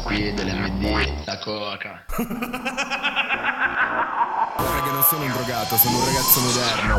speed, l'MD, la coca. Guarda che non sono un drogato, sono un ragazzo moderno.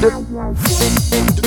Dip.